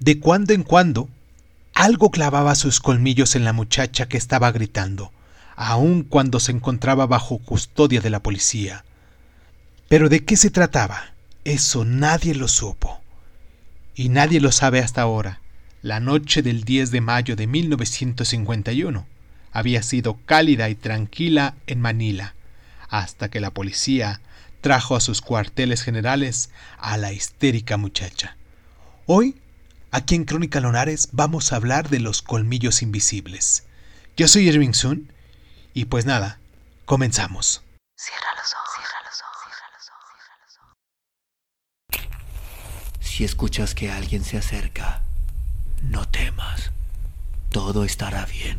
De cuando en cuando, algo clavaba sus colmillos en la muchacha que estaba gritando, aun cuando se encontraba bajo custodia de la policía. Pero de qué se trataba, eso nadie lo supo. Y nadie lo sabe hasta ahora. La noche del 10 de mayo de 1951 había sido cálida y tranquila en Manila, hasta que la policía trajo a sus cuarteles generales a la histérica muchacha. Hoy, aquí en Crónica Lonares, vamos a hablar de los colmillos invisibles. Yo soy Irving Sun y pues nada, comenzamos. Cierra los ojos, cierra los ojos, cierra los ojos. Si escuchas que alguien se acerca, no temas. Todo estará bien.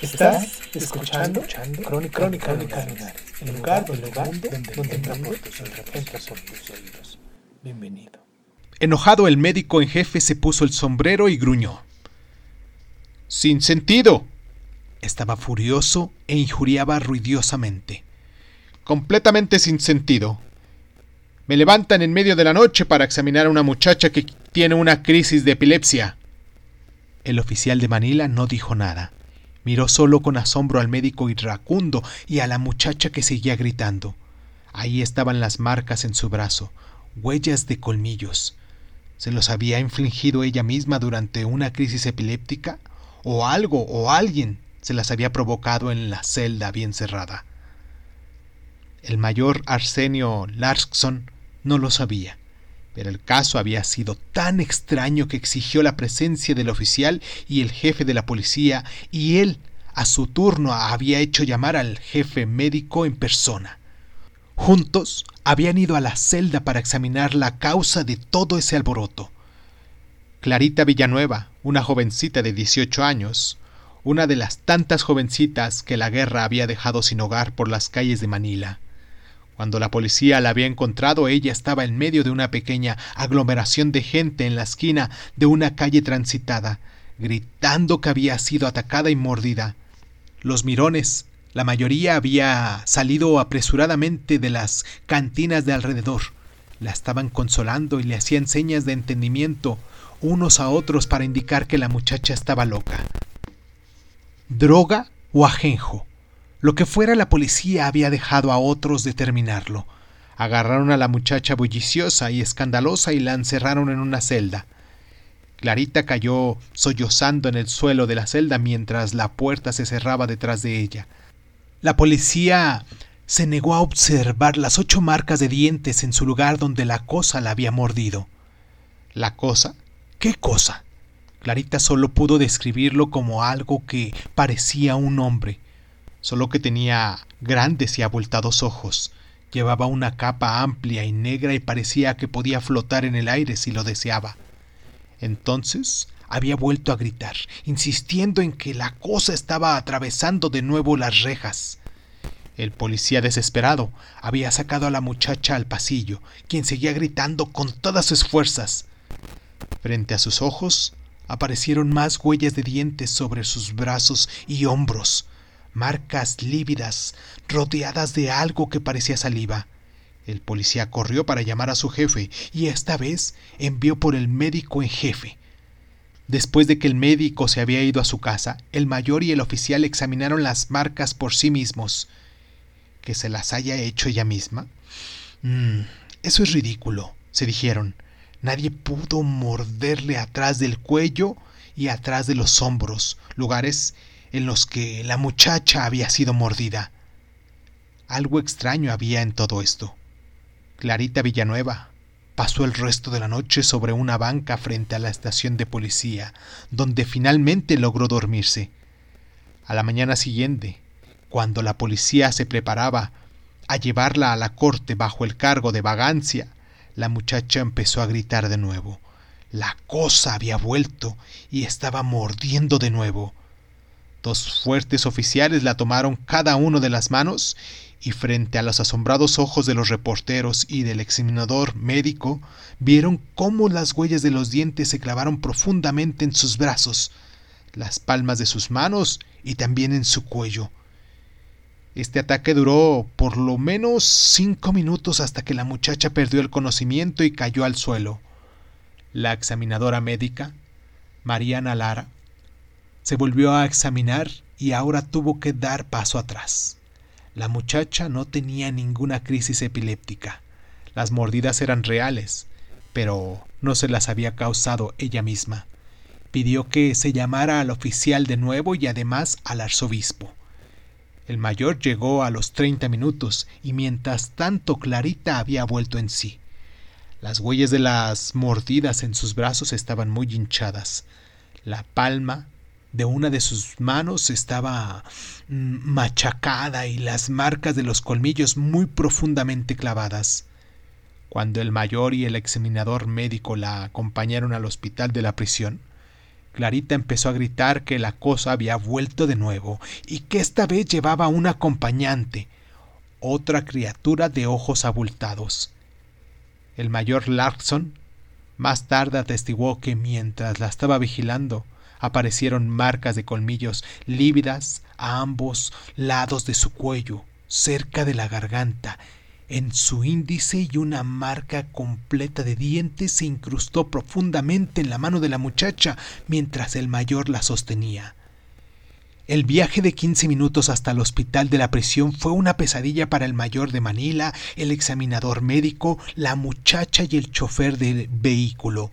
Estás escuchando, escuchando Crónica, Crónica, Crónica el lugar, el lugar donde, donde, donde entra por tus oídos. Bienvenido. Enojado el médico en jefe se puso el sombrero y gruñó. Sin sentido. Estaba furioso e injuriaba ruidiosamente. Completamente sin sentido. Me levantan en medio de la noche para examinar a una muchacha que tiene una crisis de epilepsia. El oficial de Manila no dijo nada. Miró solo con asombro al médico iracundo y a la muchacha que seguía gritando. Ahí estaban las marcas en su brazo, huellas de colmillos. ¿Se los había infligido ella misma durante una crisis epiléptica? ¿O algo o alguien se las había provocado en la celda bien cerrada? El mayor Arsenio Larkson no lo sabía, pero el caso había sido tan extraño que exigió la presencia del oficial y el jefe de la policía, y él, a su turno, había hecho llamar al jefe médico en persona. Juntos habían ido a la celda para examinar la causa de todo ese alboroto. Clarita Villanueva, una jovencita de 18 años, una de las tantas jovencitas que la guerra había dejado sin hogar por las calles de Manila. Cuando la policía la había encontrado, ella estaba en medio de una pequeña aglomeración de gente en la esquina de una calle transitada, gritando que había sido atacada y mordida. Los mirones la mayoría había salido apresuradamente de las cantinas de alrededor. La estaban consolando y le hacían señas de entendimiento unos a otros para indicar que la muchacha estaba loca. Droga o ajenjo. Lo que fuera la policía había dejado a otros determinarlo. Agarraron a la muchacha bulliciosa y escandalosa y la encerraron en una celda. Clarita cayó sollozando en el suelo de la celda mientras la puerta se cerraba detrás de ella. La policía se negó a observar las ocho marcas de dientes en su lugar donde la cosa la había mordido. ¿La cosa? ¿Qué cosa? Clarita solo pudo describirlo como algo que parecía un hombre, solo que tenía grandes y abultados ojos. Llevaba una capa amplia y negra y parecía que podía flotar en el aire si lo deseaba. Entonces había vuelto a gritar, insistiendo en que la cosa estaba atravesando de nuevo las rejas. El policía desesperado había sacado a la muchacha al pasillo, quien seguía gritando con todas sus fuerzas. Frente a sus ojos aparecieron más huellas de dientes sobre sus brazos y hombros, marcas lívidas, rodeadas de algo que parecía saliva. El policía corrió para llamar a su jefe y esta vez envió por el médico en jefe. Después de que el médico se había ido a su casa, el mayor y el oficial examinaron las marcas por sí mismos. ¿Que se las haya hecho ella misma? Mm, eso es ridículo, se dijeron. Nadie pudo morderle atrás del cuello y atrás de los hombros, lugares en los que la muchacha había sido mordida. Algo extraño había en todo esto. Clarita Villanueva, Pasó el resto de la noche sobre una banca frente a la estación de policía, donde finalmente logró dormirse. A la mañana siguiente, cuando la policía se preparaba a llevarla a la corte bajo el cargo de vagancia, la muchacha empezó a gritar de nuevo. La cosa había vuelto y estaba mordiendo de nuevo. Dos fuertes oficiales la tomaron cada uno de las manos y frente a los asombrados ojos de los reporteros y del examinador médico, vieron cómo las huellas de los dientes se clavaron profundamente en sus brazos, las palmas de sus manos y también en su cuello. Este ataque duró por lo menos cinco minutos hasta que la muchacha perdió el conocimiento y cayó al suelo. La examinadora médica, Mariana Lara, se volvió a examinar y ahora tuvo que dar paso atrás. La muchacha no tenía ninguna crisis epiléptica. Las mordidas eran reales, pero no se las había causado ella misma. Pidió que se llamara al oficial de nuevo y además al arzobispo. El mayor llegó a los treinta minutos y mientras tanto Clarita había vuelto en sí. Las huellas de las mordidas en sus brazos estaban muy hinchadas. La palma de una de sus manos estaba mm, machacada y las marcas de los colmillos muy profundamente clavadas. Cuando el mayor y el examinador médico la acompañaron al hospital de la prisión, Clarita empezó a gritar que la cosa había vuelto de nuevo y que esta vez llevaba un acompañante, otra criatura de ojos abultados. El mayor Larkson más tarde atestiguó que mientras la estaba vigilando, aparecieron marcas de colmillos lívidas a ambos lados de su cuello, cerca de la garganta, en su índice y una marca completa de dientes se incrustó profundamente en la mano de la muchacha mientras el mayor la sostenía. El viaje de quince minutos hasta el hospital de la prisión fue una pesadilla para el mayor de Manila, el examinador médico, la muchacha y el chofer del vehículo.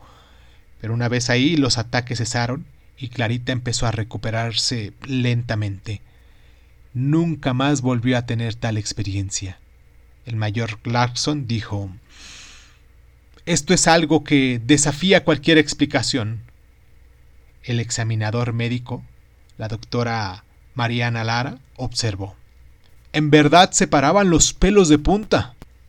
Pero una vez ahí los ataques cesaron y Clarita empezó a recuperarse lentamente. Nunca más volvió a tener tal experiencia. El mayor Clarkson dijo, Esto es algo que desafía cualquier explicación. El examinador médico, la doctora Mariana Lara, observó. En verdad se paraban los pelos de punta.